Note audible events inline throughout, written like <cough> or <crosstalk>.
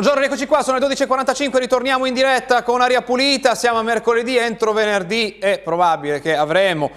Buongiorno, eccoci qua, sono le 12.45, ritorniamo in diretta con Aria Pulita, siamo a mercoledì, entro venerdì. È probabile che avremo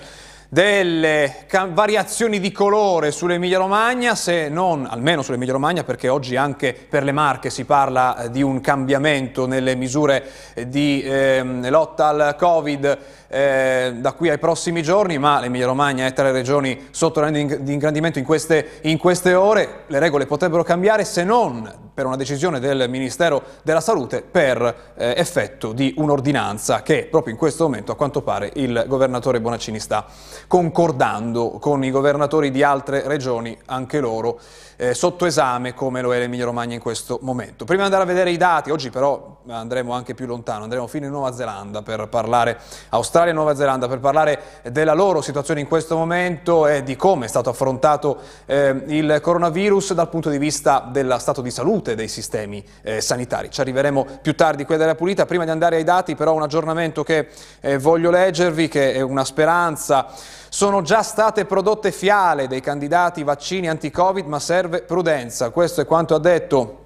delle variazioni di colore sull'Emilia Romagna, se non almeno sull'Emilia Romagna, perché oggi anche per le Marche si parla eh, di un cambiamento nelle misure eh, di eh, lotta al Covid eh, da qui ai prossimi giorni, ma l'Emilia Romagna è tra le regioni sotto di ingrandimento in queste, in queste ore, le regole potrebbero cambiare se non per una decisione del Ministero della Salute per eh, effetto di un'ordinanza che proprio in questo momento a quanto pare il governatore Bonaccini sta concordando con i governatori di altre regioni, anche loro eh, sotto esame come lo è l'Emilia Romagna in questo momento. Prima di andare a vedere i dati, oggi però andremo anche più lontano, andremo fino in Nuova Zelanda per parlare, Australia e Nuova Zelanda, per parlare della loro situazione in questo momento e di come è stato affrontato eh, il coronavirus dal punto di vista dello stato di salute dei sistemi eh, sanitari. Ci arriveremo più tardi qui della Pulita, prima di andare ai dati però un aggiornamento che eh, voglio leggervi, che è una speranza. Sono già state prodotte fiale dei candidati vaccini anti-Covid, ma serve prudenza. Questo è quanto ha detto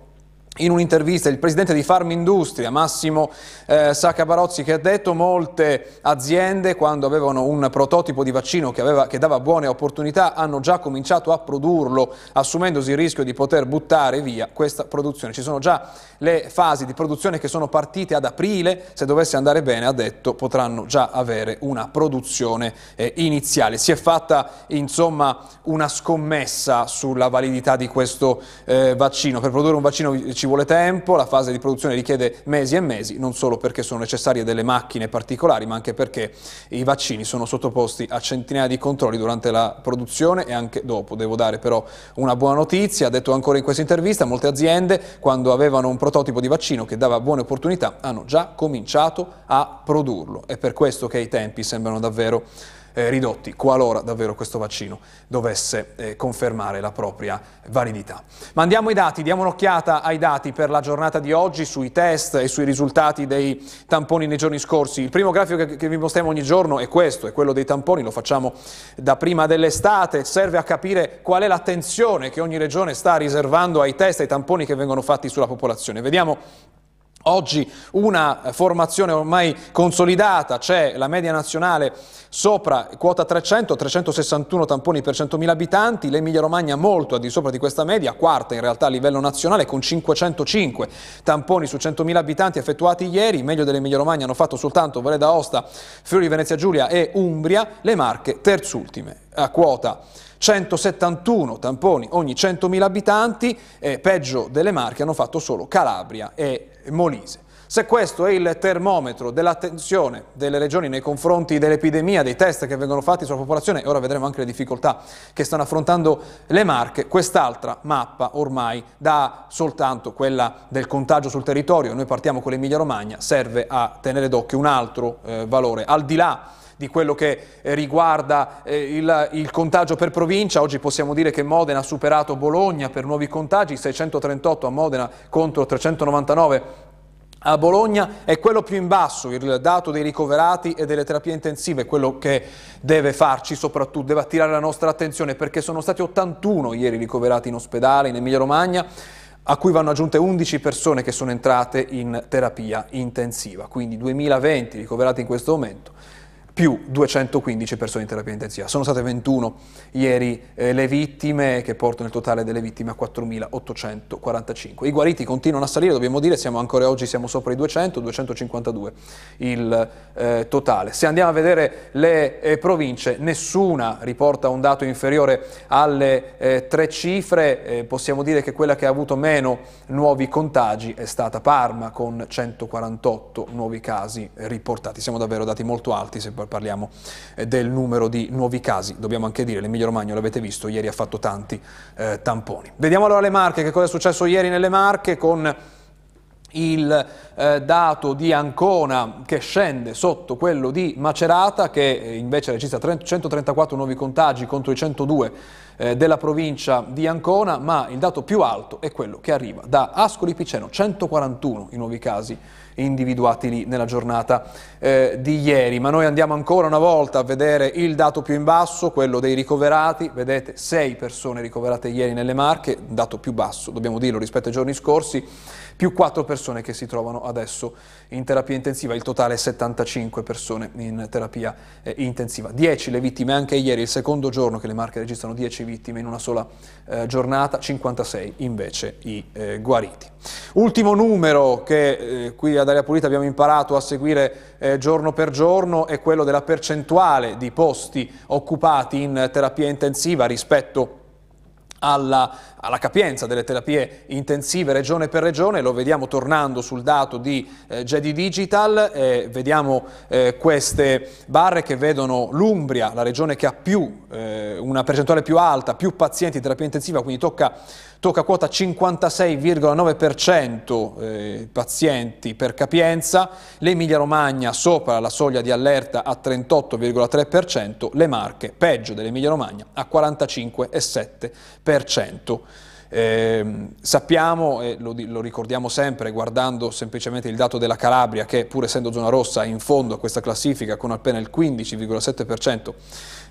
in un'intervista il presidente di Farmindustria, Massimo eh, Saccabarozzi, che ha detto molte aziende quando avevano un prototipo di vaccino che, aveva, che, dava buone opportunità hanno già cominciato a produrlo assumendosi il rischio di poter buttare via questa produzione. Ci sono già le fasi di produzione che sono partite ad aprile, se dovesse andare bene ha detto potranno già avere una produzione eh, iniziale. Si è fatta insomma una scommessa sulla validità di questo eh, vaccino. Per produrre un vaccino ci vuole tempo, la fase di produzione richiede mesi e mesi, non solo perché sono necessarie delle macchine particolari, ma anche perché i vaccini sono sottoposti a centinaia di controlli durante la produzione e anche dopo. Devo dare però una buona notizia, ha detto ancora in questa intervista, molte aziende quando avevano un prototipo di vaccino che dava buone opportunità hanno già cominciato a produrlo. È per questo che i tempi sembrano davvero eh, ridotti qualora davvero questo vaccino dovesse eh, confermare la propria validità. Ma andiamo ai dati, diamo un'occhiata ai dati per la giornata di oggi sui test e sui risultati dei tamponi nei giorni scorsi. Il primo grafico che, che vi mostriamo ogni giorno è questo, è quello dei tamponi, lo facciamo da prima dell'estate, serve a capire qual è l'attenzione che ogni regione sta riservando ai test e ai tamponi che vengono fatti sulla popolazione. Vediamo Oggi una formazione ormai consolidata, c'è la media nazionale sopra quota 300, 361 tamponi per 100.000 abitanti, l'Emilia Romagna molto al di sopra di questa media, quarta in realtà a livello nazionale con 505 tamponi su 100.000 abitanti effettuati ieri, meglio dell'Emilia Romagna hanno fatto soltanto Valle d'Aosta, Friuli Venezia Giulia e Umbria, le Marche terzultime a quota 171 tamponi ogni 100.000 abitanti, eh, peggio delle Marche hanno fatto solo Calabria e Molise. Se questo è il termometro dell'attenzione delle regioni nei confronti dell'epidemia, dei test che vengono fatti sulla popolazione, e ora vedremo anche le difficoltà che stanno affrontando le Marche, quest'altra mappa ormai da soltanto quella del contagio sul territorio, noi partiamo con l'Emilia Romagna, serve a tenere d'occhio un altro eh, valore, al di là di quello che eh, riguarda eh, il, il, contagio per provincia. Oggi possiamo dire che Modena ha superato Bologna per nuovi contagi, 638 a Modena contro 399 a Bologna è quello più in basso, il dato dei ricoverati e delle terapie intensive, quello che deve farci soprattutto, deve attirare la nostra attenzione perché sono stati 81 ieri ricoverati in ospedale in Emilia Romagna a cui vanno aggiunte 11 persone che sono entrate in terapia intensiva, quindi 2020 ricoverati in questo momento più 215 persone in terapia intensiva. Sono state 21 ieri eh, le vittime che portano il totale delle vittime a 4.845. I guariti continuano a salire, dobbiamo dire, siamo ancora oggi siamo sopra i 200, 252 il eh, totale. Se andiamo a vedere le eh, province, nessuna riporta un dato inferiore alle eh, tre cifre, eh, possiamo dire che quella che ha avuto meno nuovi contagi è stata Parma con 148 nuovi casi riportati. Siamo davvero dati molto alti se parliamo eh, del numero di nuovi casi. Dobbiamo anche dire, l'Emilia Romagna, l'avete visto, ieri ha fatto tanti eh, tamponi. Vediamo allora le Marche, che cosa è successo ieri nelle Marche con il eh, dato di Ancona che scende sotto quello di Macerata che invece registra 134 nuovi contagi contro i 102 eh, della provincia di Ancona, ma il dato più alto è quello che arriva da Ascoli Piceno, 141 i nuovi casi individuati lì nella giornata eh, di ieri. Ma noi andiamo ancora una volta a vedere il dato più in basso, quello dei ricoverati. Vedete, 6 persone ricoverate ieri nelle Marche, dato più basso, dobbiamo dirlo, rispetto ai giorni scorsi più 4 persone che si trovano adesso in terapia intensiva, il totale è 75 persone in terapia eh, intensiva. 10 le vittime anche ieri, il secondo giorno che le Marche registrano 10 vittime in una sola eh, giornata, 56 invece i eh, guariti. Ultimo numero che eh, qui ad Aria Pulita abbiamo imparato a seguire eh, giorno per giorno è quello della percentuale di posti occupati in terapia intensiva rispetto alla, alla, capienza delle terapie intensive regione per regione, lo vediamo tornando sul dato di eh, Jedi Digital, eh, vediamo eh, queste barre che vedono l'Umbria, la regione che ha più, eh, una percentuale più alta, più pazienti in terapia intensiva, quindi tocca tocca quota 56,9% eh, pazienti per capienza, l'Emilia Romagna sopra la soglia di allerta a 38,3%, le Marche peggio dell'Emilia Romagna a 45,7%. Eh, sappiamo, e lo, lo, ricordiamo sempre guardando semplicemente il dato della Calabria che pur essendo zona rossa è in fondo a questa classifica con appena il 15,7%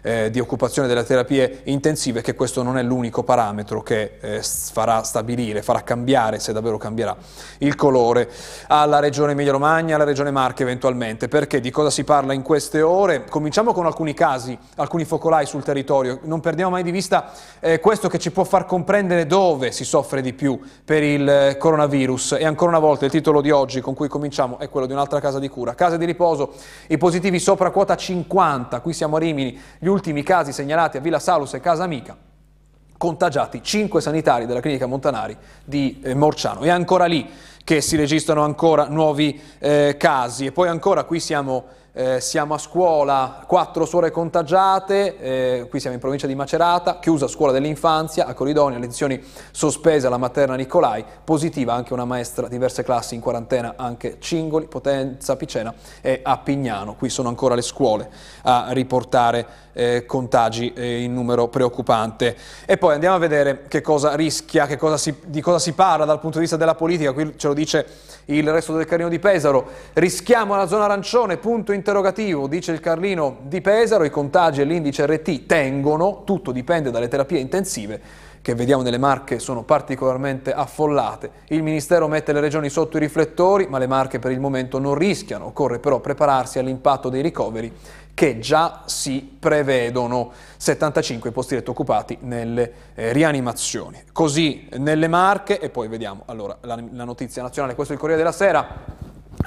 eh, di occupazione delle terapie intensive che questo non è l'unico parametro che eh, farà stabilire, farà cambiare, se davvero cambierà, il colore alla Regione Emilia-Romagna, alla Regione Marche eventualmente. Perché? Di cosa si parla in queste ore? Cominciamo con alcuni casi, alcuni focolai sul territorio. Non perdiamo mai di vista eh, questo che ci può far comprendere dove si soffre di più per il eh, coronavirus. E ancora una volta il titolo di oggi con cui cominciamo è quello di un'altra casa di cura. Case di riposo, i positivi sopra quota 50, qui siamo a Rimini, gli ultimi casi segnalati a Villa Salus e Casa Amica, contagiati 5 sanitari della clinica Montanari di eh, Morciano. È ancora lì che si registrano ancora nuovi eh, casi e poi ancora qui siamo eh, siamo a scuola, quattro suore contagiate, eh, qui siamo in provincia di Macerata, chiusa scuola dell'infanzia, a Coridonia, lezioni sospese alla materna Nicolai, positiva anche una maestra, diverse classi in quarantena, anche Cingoli, Potenza, Picena e a Pignano. Qui sono ancora le scuole a riportare eh, contagi eh, in numero preoccupante. E poi andiamo a vedere che cosa rischia, che cosa si, di cosa si parla dal punto di vista della politica, qui ce lo dice il resto del Carlino di Pesaro. Rischiamo la zona arancione, punto interrogativo, dice il Carlino di Pesaro, i contagi e l'indice RT tengono, tutto dipende dalle terapie intensive che vediamo nelle Marche sono particolarmente affollate. Il Ministero mette le regioni sotto i riflettori, ma le Marche per il momento non rischiano. Occorre però prepararsi all'impatto dei ricoveri che già si prevedono 75 posti letto occupati nelle eh, rianimazioni. Così nelle Marche, e poi vediamo allora la, la notizia nazionale, questo è il Corriere della Sera,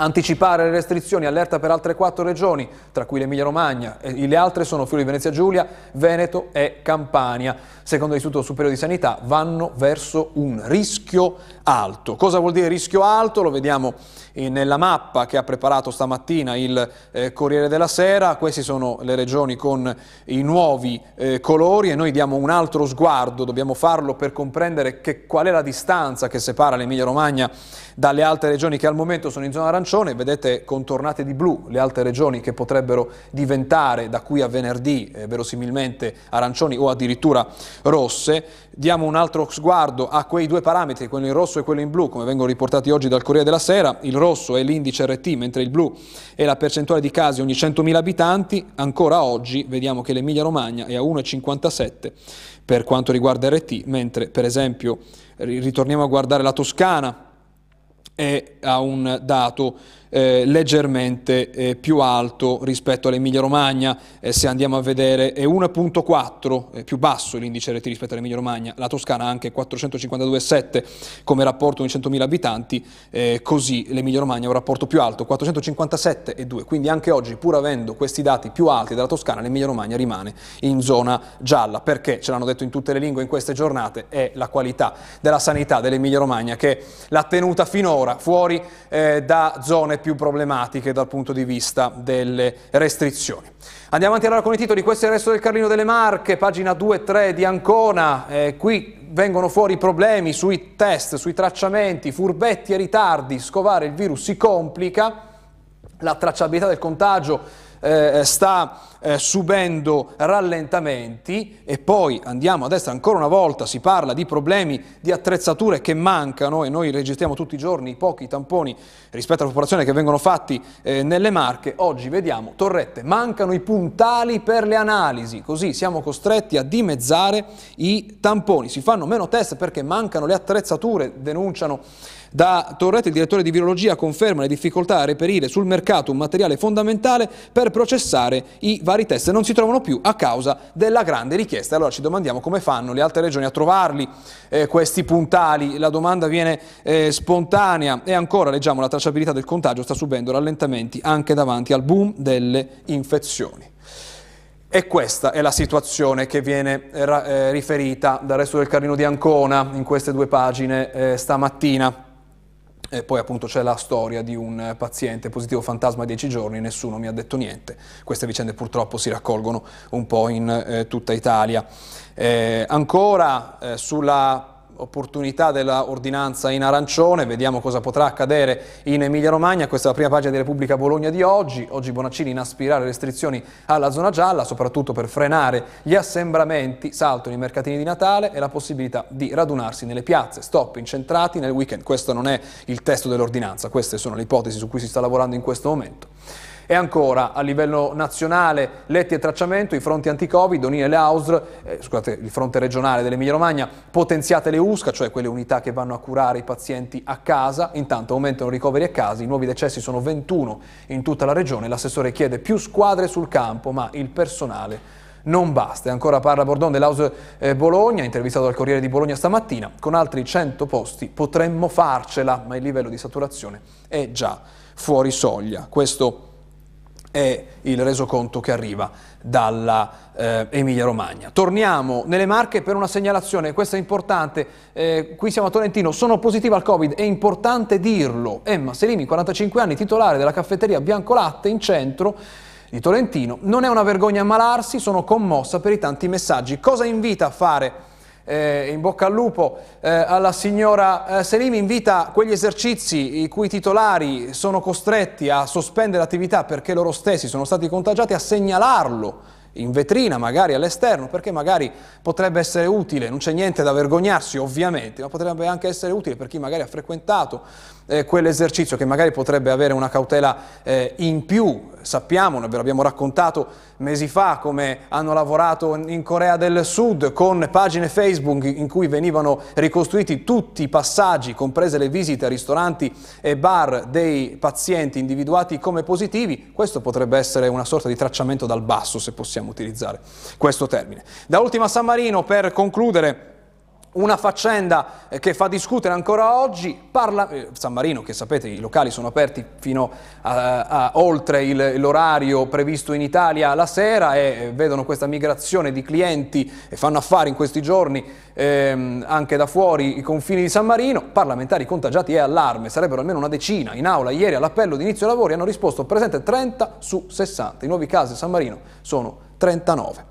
Anticipare le restrizioni, allerta per altre quattro regioni, tra cui l'Emilia Romagna, e le altre sono Friuli Venezia Giulia, Veneto e Campania. Secondo l'Istituto Superiore di Sanità vanno verso un rischio alto. Cosa vuol dire rischio alto? Lo vediamo nella mappa che ha preparato stamattina il eh, Corriere della Sera. Queste sono le regioni con i nuovi eh, colori e noi diamo un altro sguardo, dobbiamo farlo per comprendere che, qual è la distanza che separa l'Emilia Romagna dalle altre regioni che al momento sono in zona arancione, vedete contornate di blu le altre regioni che potrebbero diventare da qui a venerdì eh, verosimilmente arancioni o addirittura rosse. Diamo un altro sguardo a quei due parametri, quello in rosso e quello in blu, come vengono riportati oggi dal Corriere della Sera. Il rosso è l'indice RT, mentre il blu è la percentuale di casi ogni 100.000 abitanti. Ancora oggi vediamo che l'Emilia Romagna è a 1,57 per quanto riguarda RT, mentre per esempio ritorniamo a guardare la Toscana, è a un dato eh, leggermente eh, più alto rispetto all'Emilia Romagna, eh, se andiamo a vedere è 1.4, più basso l'indice RT rispetto all'Emilia Romagna, la Toscana anche 452,7 come rapporto in 100.000 abitanti, eh, così l'Emilia Romagna ha un rapporto più alto, 457,2, quindi anche oggi pur avendo questi dati più alti della Toscana l'Emilia Romagna rimane in zona gialla, perché ce l'hanno detto in tutte le lingue in queste giornate, è la qualità della sanità dell'Emilia Romagna che l'ha tenuta finora fuori eh, da zone più problematiche dal punto di vista delle restrizioni. Andiamo avanti allora con i titoli, questo è il resto del Carlino delle Marche, pagina 2 e 3 di Ancona, eh, qui vengono fuori problemi sui test, sui tracciamenti, furbetti e ritardi, scovare il virus si complica, la tracciabilità del contagio eh, sta eh, subendo rallentamenti. E poi andiamo a destra ancora una volta, si parla di problemi di attrezzature che mancano e noi registriamo tutti i giorni i pochi tamponi rispetto alla popolazione che vengono fatti eh, nelle Marche, oggi vediamo Torrette, mancano i puntali per le analisi, così siamo costretti a dimezzare i tamponi, si fanno meno test perché mancano le attrezzature, denunciano da Torrette il direttore di virologia conferma le difficoltà a reperire sul mercato un materiale fondamentale per processare i vari test. Non si trovano più a causa della grande richiesta. Allora ci domandiamo come fanno le altre regioni a trovarli eh, questi puntali. La domanda viene eh, spontanea e ancora leggiamo la tracciabilità del contagio sta subendo rallentamenti anche davanti al boom delle infezioni. E questa è la situazione che viene eh, eh riferita dal resto del Carlino di Ancona in queste due pagine eh, stamattina. E poi appunto c'è la storia di un paziente positivo fantasma a 10 giorni, nessuno mi ha detto niente. Queste vicende purtroppo si raccolgono un po' in eh, tutta Italia. Eh, ancora eh, sulla opportunità dell'ordinanza in arancione, vediamo cosa potrà accadere in Emilia Romagna, questa è la prima pagina di Repubblica Bologna di oggi, oggi Bonaccini in aspirare restrizioni alla zona gialla, soprattutto per frenare gli assembramenti, salto nei mercatini di Natale e la possibilità di radunarsi nelle piazze, stop incentrati nel weekend, questo non è il testo dell'ordinanza, queste sono le ipotesi su cui si sta lavorando in questo momento. E ancora a livello nazionale letti e tracciamento, i fronti anti-Covid, Onine e le AUSR, eh, scusate, il fronte regionale dell'Emilia Romagna, potenziate le USCA, cioè quelle unità che vanno a curare i pazienti a casa, intanto aumentano i ricoveri a casa, i nuovi decessi sono 21 in tutta la regione, l'assessore chiede più squadre sul campo, ma il personale non basta. E ancora parla Bordon dell'Aus eh, Bologna, intervistato dal Corriere di Bologna stamattina, con altri 100 posti potremmo farcela, ma il livello di saturazione è già fuori soglia. Questo è il resoconto che arriva dalla eh, Emilia Romagna. Torniamo nelle Marche per una segnalazione, questa è importante, eh, qui siamo a Tolentino, sono positiva al Covid, è importante dirlo. Emma Selimi, 45 anni, titolare della caffetteria Biancolatte in centro di Tolentino, non è una vergogna ammalarsi, sono commossa per i tanti messaggi. Cosa invita a fare? Eh, in bocca al lupo eh, alla signora eh, Selimi, invita quegli esercizi i cui titolari sono costretti a sospendere l'attività perché loro stessi sono stati contagiati a segnalarlo in vetrina, magari all'esterno, perché magari potrebbe essere utile, non c'è niente da vergognarsi ovviamente, ma potrebbe anche essere utile per chi magari ha frequentato eh, quell'esercizio che magari potrebbe avere una cautela eh, in più. Sappiamo, ve l'abbiamo raccontato mesi fa, come hanno lavorato in Corea del Sud con pagine Facebook in cui venivano ricostruiti tutti i passaggi, comprese le visite a ristoranti e bar dei pazienti individuati come positivi. Questo potrebbe essere una sorta di tracciamento dal basso, se possiamo utilizzare questo termine. Da ultima San Marino, per concludere, una faccenda eh, che fa discutere ancora oggi, parla, eh, San Marino che sapete i locali sono aperti fino a, a oltre l'orario previsto in Italia la sera e eh, vedono questa migrazione di clienti e fanno affari in questi giorni ehm, anche da fuori i confini di San Marino, parlamentari contagiati e allarme, sarebbero almeno una decina. In aula ieri all'appello di inizio lavori hanno risposto presente 30 su 60, i nuovi casi a San Marino sono 39.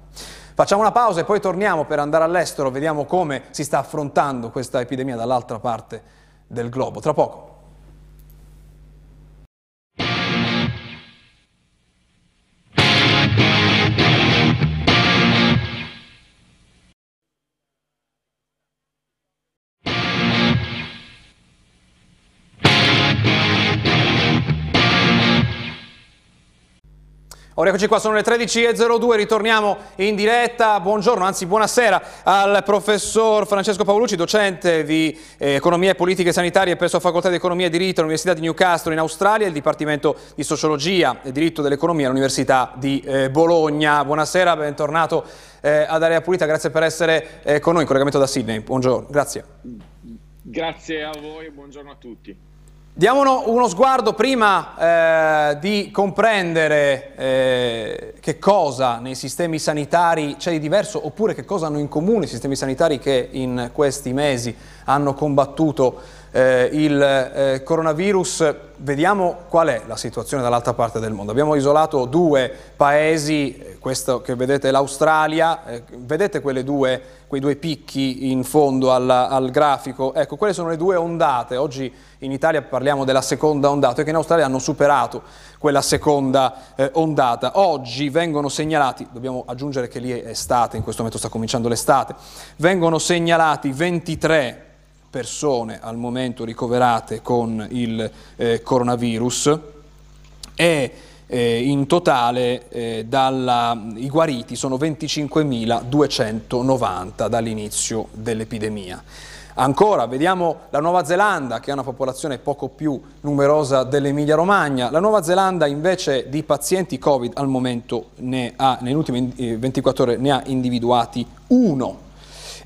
Facciamo una pausa e poi torniamo per andare all'estero, vediamo come si sta affrontando questa epidemia dall'altra parte del globo. Tra poco. Ora eccoci qua, sono le 13.02, ritorniamo in diretta. Buongiorno, anzi buonasera al professor Francesco Paolucci, docente di eh, Economia e Politiche Sanitarie presso la Facoltà di Economia e Diritto all'Università di Newcastle in Australia e il Dipartimento di Sociologia e Diritto dell'Economia all'Università di eh, Bologna. Buonasera, bentornato eh, ad Area Pulita, grazie per essere con noi in collegamento da Sydney. Buongiorno, grazie. Grazie a voi e buongiorno a tutti. Diamo uno, sguardo prima eh, di comprendere eh, che cosa nei sistemi sanitari c'è di diverso oppure che cosa hanno in comune i sistemi sanitari che in questi mesi hanno combattuto eh, il eh, coronavirus. Vediamo qual è la situazione dall'altra parte del mondo. Abbiamo isolato due paesi, eh, questo che vedete è l'Australia, eh, vedete due, quei due picchi in fondo al, al, grafico? Ecco, quelle sono le due ondate. Oggi in Italia parliamo della seconda ondata, che in Australia hanno superato quella seconda eh, ondata. Oggi vengono segnalati, dobbiamo aggiungere che lì è estate, in questo momento sta cominciando l'estate, vengono segnalati 23 persone al momento ricoverate con il eh, coronavirus e eh, in totale eh, dalla, i guariti sono 25.290 dall'inizio dell'epidemia. Ancora, vediamo la Nuova Zelanda che ha una popolazione poco più numerosa dell'Emilia Romagna. La Nuova Zelanda invece di pazienti Covid al momento ne ha, nelle ultime 24 ore ne ha individuati uno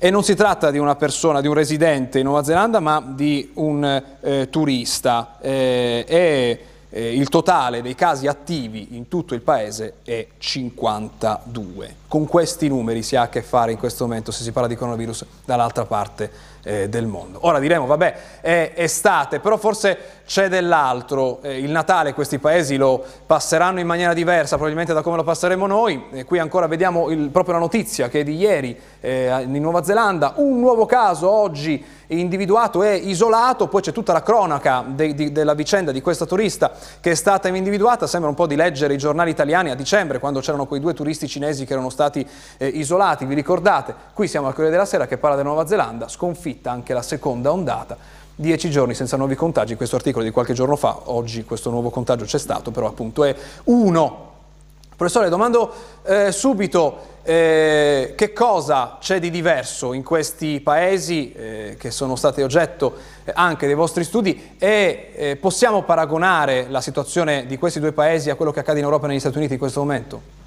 e non si tratta di una persona, di un residente in Nuova Zelanda, ma di un eh, turista. Eh, e eh, il totale dei casi attivi in tutto il paese è 52. Con questi numeri si ha a che fare in questo momento, se si parla di coronavirus, dall'altra parte eh, del mondo. Ora diremo, vabbè, è estate, però forse c'è dell'altro. Eh, il Natale questi paesi lo passeranno in maniera diversa, probabilmente da come lo passeremo noi. E qui ancora vediamo il, proprio la notizia che è di ieri eh, in Nuova Zelanda, un nuovo caso oggi individuato e isolato, poi c'è tutta la cronaca de, de, della vicenda di questa turista che è stata individuata, sembra un po' di leggere i giornali italiani a dicembre quando c'erano quei due turisti cinesi che erano stati eh, isolati, vi ricordate? Qui siamo al Corriere della Sera che parla della Nuova Zelanda, sconfitta anche la seconda ondata. Dieci giorni senza nuovi contagi, questo articolo di qualche giorno fa, oggi questo nuovo contagio c'è stato, però appunto è uno. Professore, domando eh, subito eh, che cosa c'è di diverso in questi paesi eh, che sono stati oggetto eh, anche dei vostri studi e eh, possiamo paragonare la situazione di questi due paesi a quello che accade in Europa e negli Stati Uniti in questo momento?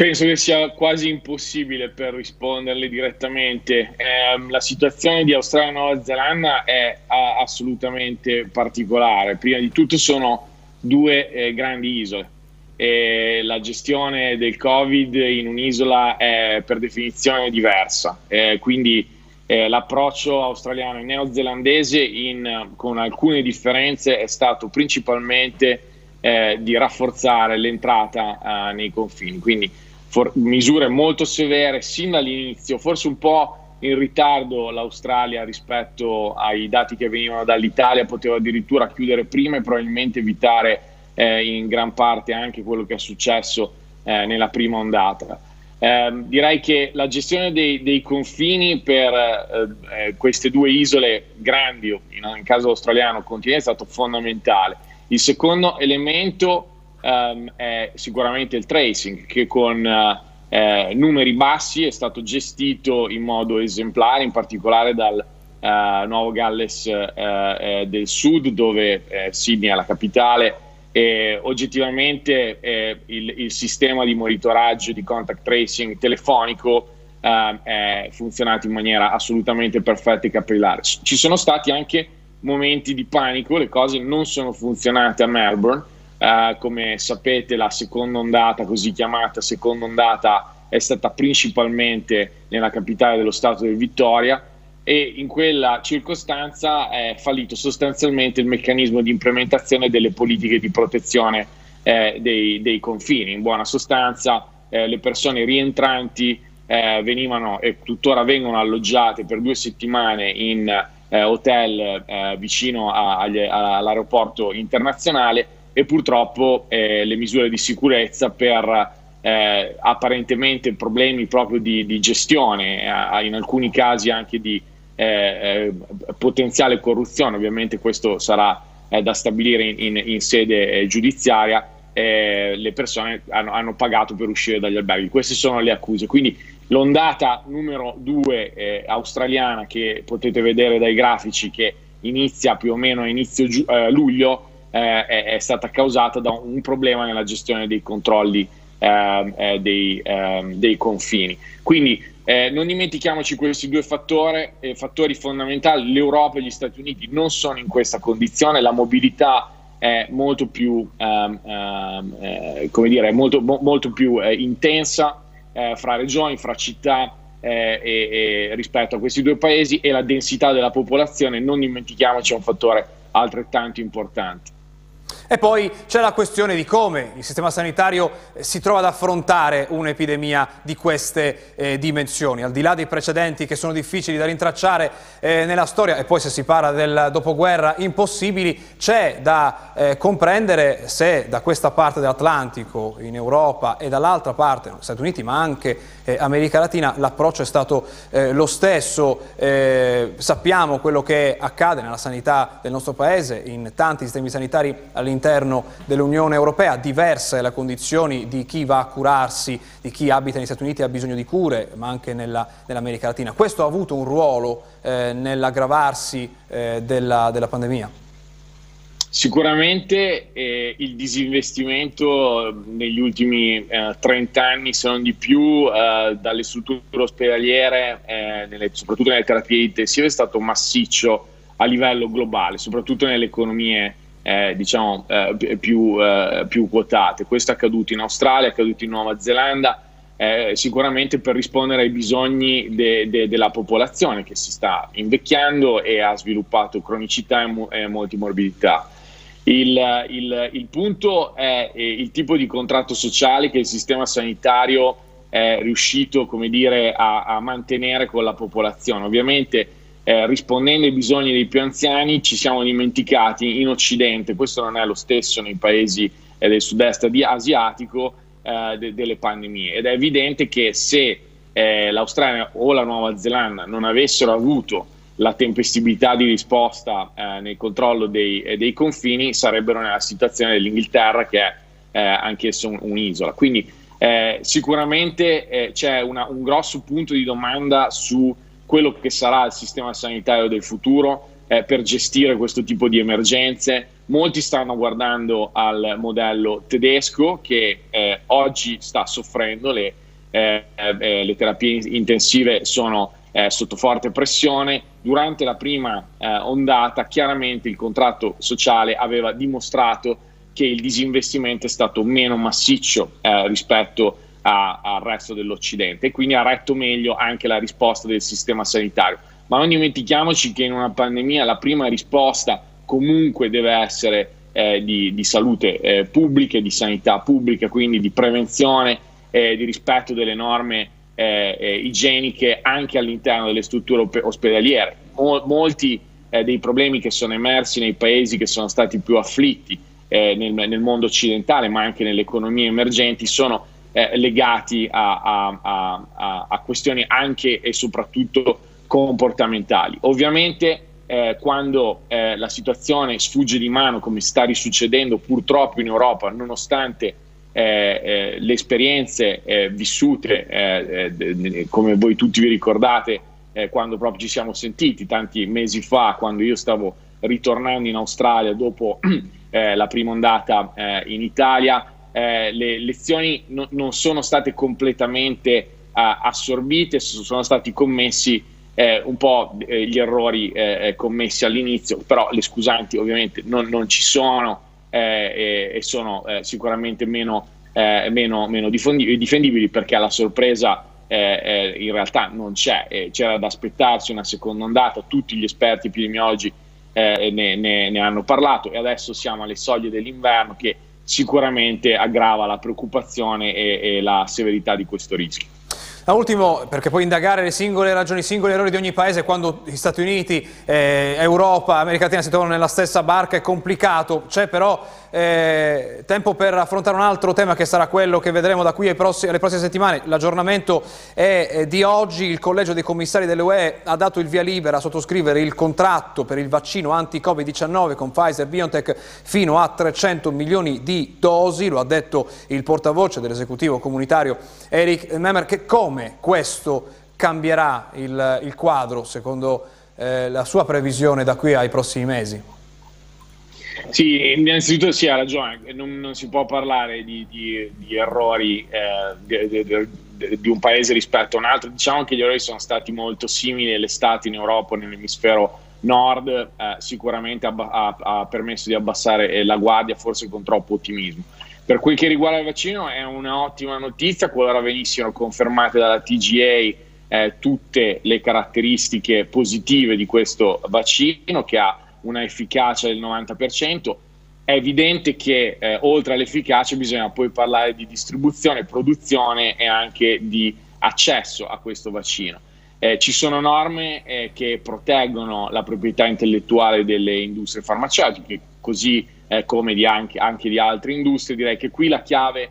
Penso che sia quasi impossibile per risponderle direttamente. Eh, la situazione di Australia e Nuova Zelanda è assolutamente particolare. Prima di tutto sono due eh, grandi isole. E la gestione del Covid in un'isola è per definizione diversa. Eh, quindi l'approccio australiano e neozelandese, in, con alcune differenze, è stato principalmente eh, di rafforzare l'entrata eh, nei confini. Quindi for- misure molto severe sin dall'inizio, forse un po' in ritardo l'Australia rispetto ai dati che venivano dall'Italia, poteva addirittura chiudere prima e probabilmente evitare eh, in gran parte anche quello che è successo eh, nella prima ondata. Eh, direi che la gestione dei, dei confini per eh, eh, queste due isole grandi, in, in caso australiano, continente, è stato fondamentale. Il secondo elemento um, è sicuramente il tracing, che con eh, numeri bassi è stato gestito in modo esemplare, in particolare dal uh, Nuovo Galles uh, del Sud, dove Sydney è la capitale. E oggettivamente il, il, sistema di monitoraggio di contact tracing telefonico è funzionato in maniera assolutamente perfetta e capillare. Ci sono stati anche momenti di panico, le cose non sono funzionate a Melbourne Uh, come sapete la seconda ondata, così chiamata seconda ondata, è stata principalmente nella capitale dello Stato del Vittoria e in quella circostanza è fallito sostanzialmente il meccanismo di implementazione delle politiche di protezione eh, dei, dei, confini. In buona sostanza eh, le persone rientranti eh, venivano e tuttora vengono alloggiate per due settimane in eh, hotel eh, vicino a, agli, all'aeroporto internazionale e purtroppo eh, le misure di sicurezza per eh, apparentemente problemi proprio di, di gestione, eh, in alcuni casi anche di eh, eh, potenziale corruzione, ovviamente questo sarà eh, da stabilire in, in, in sede giudiziaria, le persone hanno, hanno, pagato per uscire dagli alberghi. Queste sono le accuse. Quindi l'ondata numero due australiana che potete vedere dai grafici che inizia più o meno a inizio giu- luglio eh, è, è, stata causata da un problema nella gestione dei controlli eh, eh dei, ehm, dei, confini. Quindi eh, non dimentichiamoci questi due fattori, eh, fattori fondamentali. L'Europa e gli Stati Uniti non sono in questa condizione, la mobilità è molto più, ehm, ehm, come dire, molto, mo, molto più intensa fra regioni, fra città eh, e, e rispetto a questi due paesi e la densità della popolazione, non dimentichiamoci, è un fattore altrettanto importante. E poi c'è la questione di come il sistema sanitario eh, si trova ad affrontare un'epidemia di queste eh, dimensioni, al di là dei precedenti che sono difficili da rintracciare eh, nella storia e poi se si parla del dopoguerra impossibili, c'è da eh, comprendere se da questa parte dell'Atlantico, in Europa e dall'altra parte, Stati Uniti ma anche eh, America Latina, l'approccio è stato eh, lo stesso, sappiamo quello che accade nella sanità del nostro paese, in tanti sistemi sanitari all'interno dell'Unione Europea, diverse le condizioni di chi va a curarsi, di chi abita negli Stati Uniti e ha bisogno di cure, ma anche nella, nell'America Latina. Questo ha avuto un ruolo eh, nell'aggravarsi eh, della, della pandemia? Sicuramente eh, il disinvestimento negli ultimi eh, 30 anni, se non di più, eh, dalle strutture ospedaliere, eh, nelle, soprattutto nelle terapie intensive, è stato massiccio a livello globale, soprattutto nelle economie eh, diciamo, eh, più, eh, più, quotate. Questo è accaduto in Australia, è accaduto in Nuova Zelanda, eh, sicuramente per rispondere ai bisogni de, de, della popolazione che si sta invecchiando e ha sviluppato cronicità e, mo- e multimorbidità. Il, il, il, punto è il tipo di contratto sociale che il sistema sanitario è riuscito dire, a, a mantenere con la popolazione. Ovviamente eh, rispondendo ai bisogni dei più anziani ci siamo dimenticati in Occidente, questo non è lo stesso nei paesi eh, del sud-est asiatico, eh, de- delle pandemie ed è evidente che se eh, l'Australia o la Nuova Zelanda non avessero avuto la tempestività di risposta eh, nel controllo dei, eh, dei, confini sarebbero nella situazione dell'Inghilterra che è anch'esso un, un'isola. Quindi sicuramente c'è una, un grosso punto di domanda su quello che sarà il sistema sanitario del futuro eh, per gestire questo tipo di emergenze. Molti stanno guardando al modello tedesco che eh, oggi sta soffrendo, le, eh, eh le terapie intensive sono eh, sotto forte pressione. Durante la prima eh, ondata chiaramente il contratto sociale aveva dimostrato che il disinvestimento è stato meno massiccio rispetto a a, al resto dell'Occidente e quindi ha retto meglio anche la risposta del sistema sanitario. Ma non dimentichiamoci che in una pandemia la prima risposta comunque deve essere eh, di, di, salute eh, pubblica, di sanità pubblica, quindi di prevenzione, eh, di rispetto delle norme eh, eh, igieniche anche all'interno delle strutture ospedaliere. Mol, molti eh, dei problemi che sono emersi nei paesi che sono stati più afflitti nel, nel mondo occidentale, ma anche nelle economie emergenti, sono eh, legati a, a, a, a, questioni anche e soprattutto comportamentali. Ovviamente eh, quando eh, la situazione sfugge di mano, come sta risuccedendo purtroppo in Europa, nonostante eh, eh, le esperienze eh, vissute, come voi tutti vi ricordate, quando proprio ci siamo sentiti tanti mesi fa, quando io stavo ritornando in Australia dopo <clears throat> la prima ondata in Italia, eh, le lezioni no, non sono state completamente eh, assorbite, sono stati commessi eh, un po' eh, gli errori eh, eh, commessi all'inizio, però le scusanti ovviamente non, non ci sono e, e, sono sicuramente meno, meno, meno difendibili perché la sorpresa in realtà non c'è, c'era da aspettarsi una seconda ondata, tutti gli esperti epidemiologi ne, ne, ne hanno parlato e adesso siamo alle soglie dell'inverno che sicuramente aggrava la preoccupazione e, e la severità di questo rischio. Da ultimo, perché poi indagare le singole ragioni, i singoli errori di ogni paese quando gli Stati Uniti, eh, Europa, America Latina si trovano nella stessa barca è complicato, c'è però eh, tempo per affrontare un altro tema che sarà quello che vedremo da qui prossimi, alle prossime settimane. L'aggiornamento è eh, di oggi, il Collegio dei Commissari dell'UE ha dato il via libera a sottoscrivere il contratto per il vaccino anti-Covid-19 con Pfizer-BioNTech fino a 300 milioni di dosi, lo ha detto il portavoce dell'esecutivo comunitario Eric Memmer, che come questo cambierà il, il quadro secondo eh, la sua previsione da qui ai prossimi mesi? Sì, innanzitutto sì, ha ragione, non, non si può parlare di, di, di errori eh, di, di, un paese rispetto a un altro, diciamo che gli errori sono stati molto simili all'estate in Europa, nell'emisfero nord, eh, sicuramente ha, ha, ha, permesso di abbassare eh, la guardia, forse con troppo ottimismo. Per quel che riguarda il vaccino è un'ottima notizia, qualora venissero confermate dalla TGA eh, tutte le caratteristiche positive di questo vaccino che ha una efficacia del 90%. È evidente che eh, oltre all'efficacia bisogna poi parlare di distribuzione, produzione e anche di accesso a questo vaccino. Eh, ci sono norme eh, che proteggono la proprietà intellettuale delle industrie farmaceutiche, così eh, come di anche, anche, di altre industrie. Direi che qui la chiave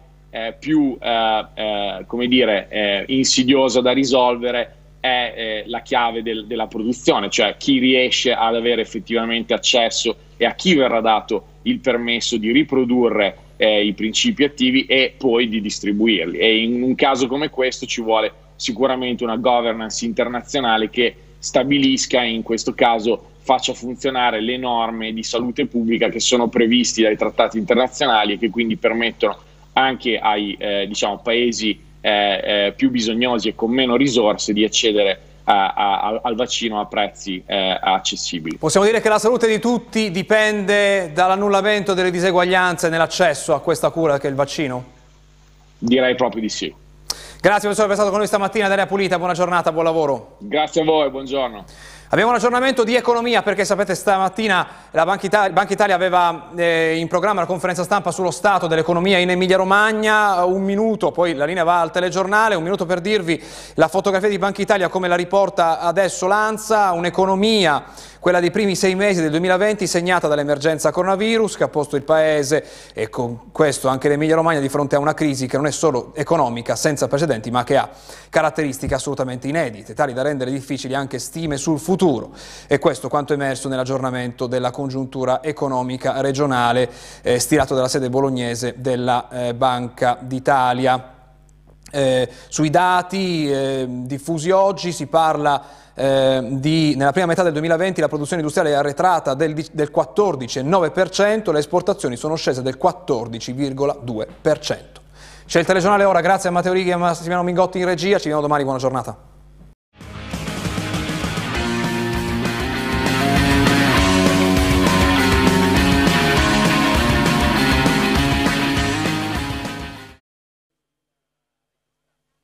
più eh, eh, come dire, eh, insidiosa da risolvere è la chiave del, della produzione, cioè chi riesce ad avere effettivamente accesso e a chi verrà dato il permesso di riprodurre i principi attivi e poi di distribuirli. E in un caso come questo ci vuole sicuramente una governance internazionale che stabilisca in questo caso faccia funzionare le norme di salute pubblica che sono previsti dai trattati internazionali e che quindi permettono anche ai eh, diciamo, paesi eh, eh, più bisognosi e con meno risorse di accedere a, a, al vaccino a prezzi eh, accessibili. Possiamo dire che la salute di tutti dipende dall'annullamento delle diseguaglianze nell'accesso a questa cura che è il vaccino? Direi proprio di sì. Grazie professore per essere stato con noi stamattina, Daria Pulita, buona giornata, buon lavoro. Grazie a voi, buongiorno. Abbiamo un aggiornamento di economia perché sapete stamattina la Banca Italia, Banca Italia aveva eh, in programma la conferenza stampa sullo stato dell'economia in Emilia Romagna, un minuto, poi la linea va al telegiornale, un minuto per dirvi la fotografia di Banca Italia come la riporta adesso Lanza, un'economia quella dei primi sei mesi del 2020 segnata dall'emergenza coronavirus che ha posto il Paese e con questo anche l'Emilia Romagna di fronte a una crisi che non è solo economica senza precedenti ma che ha caratteristiche assolutamente inedite, tali da rendere difficili anche stime sul futuro e questo quanto emerso nell'aggiornamento della congiuntura economica regionale eh, stilato dalla sede bolognese della eh, Banca d'Italia. Eh, sui dati eh, diffusi oggi si parla eh, di, nella prima metà del 2020 la produzione industriale è arretrata del, del 14,9%, le esportazioni sono scese del 14,2%. C'è il telegiornale ora, grazie a Matteo Righi e a Massimiliano Mingotti in regia, ci vediamo domani, buona giornata.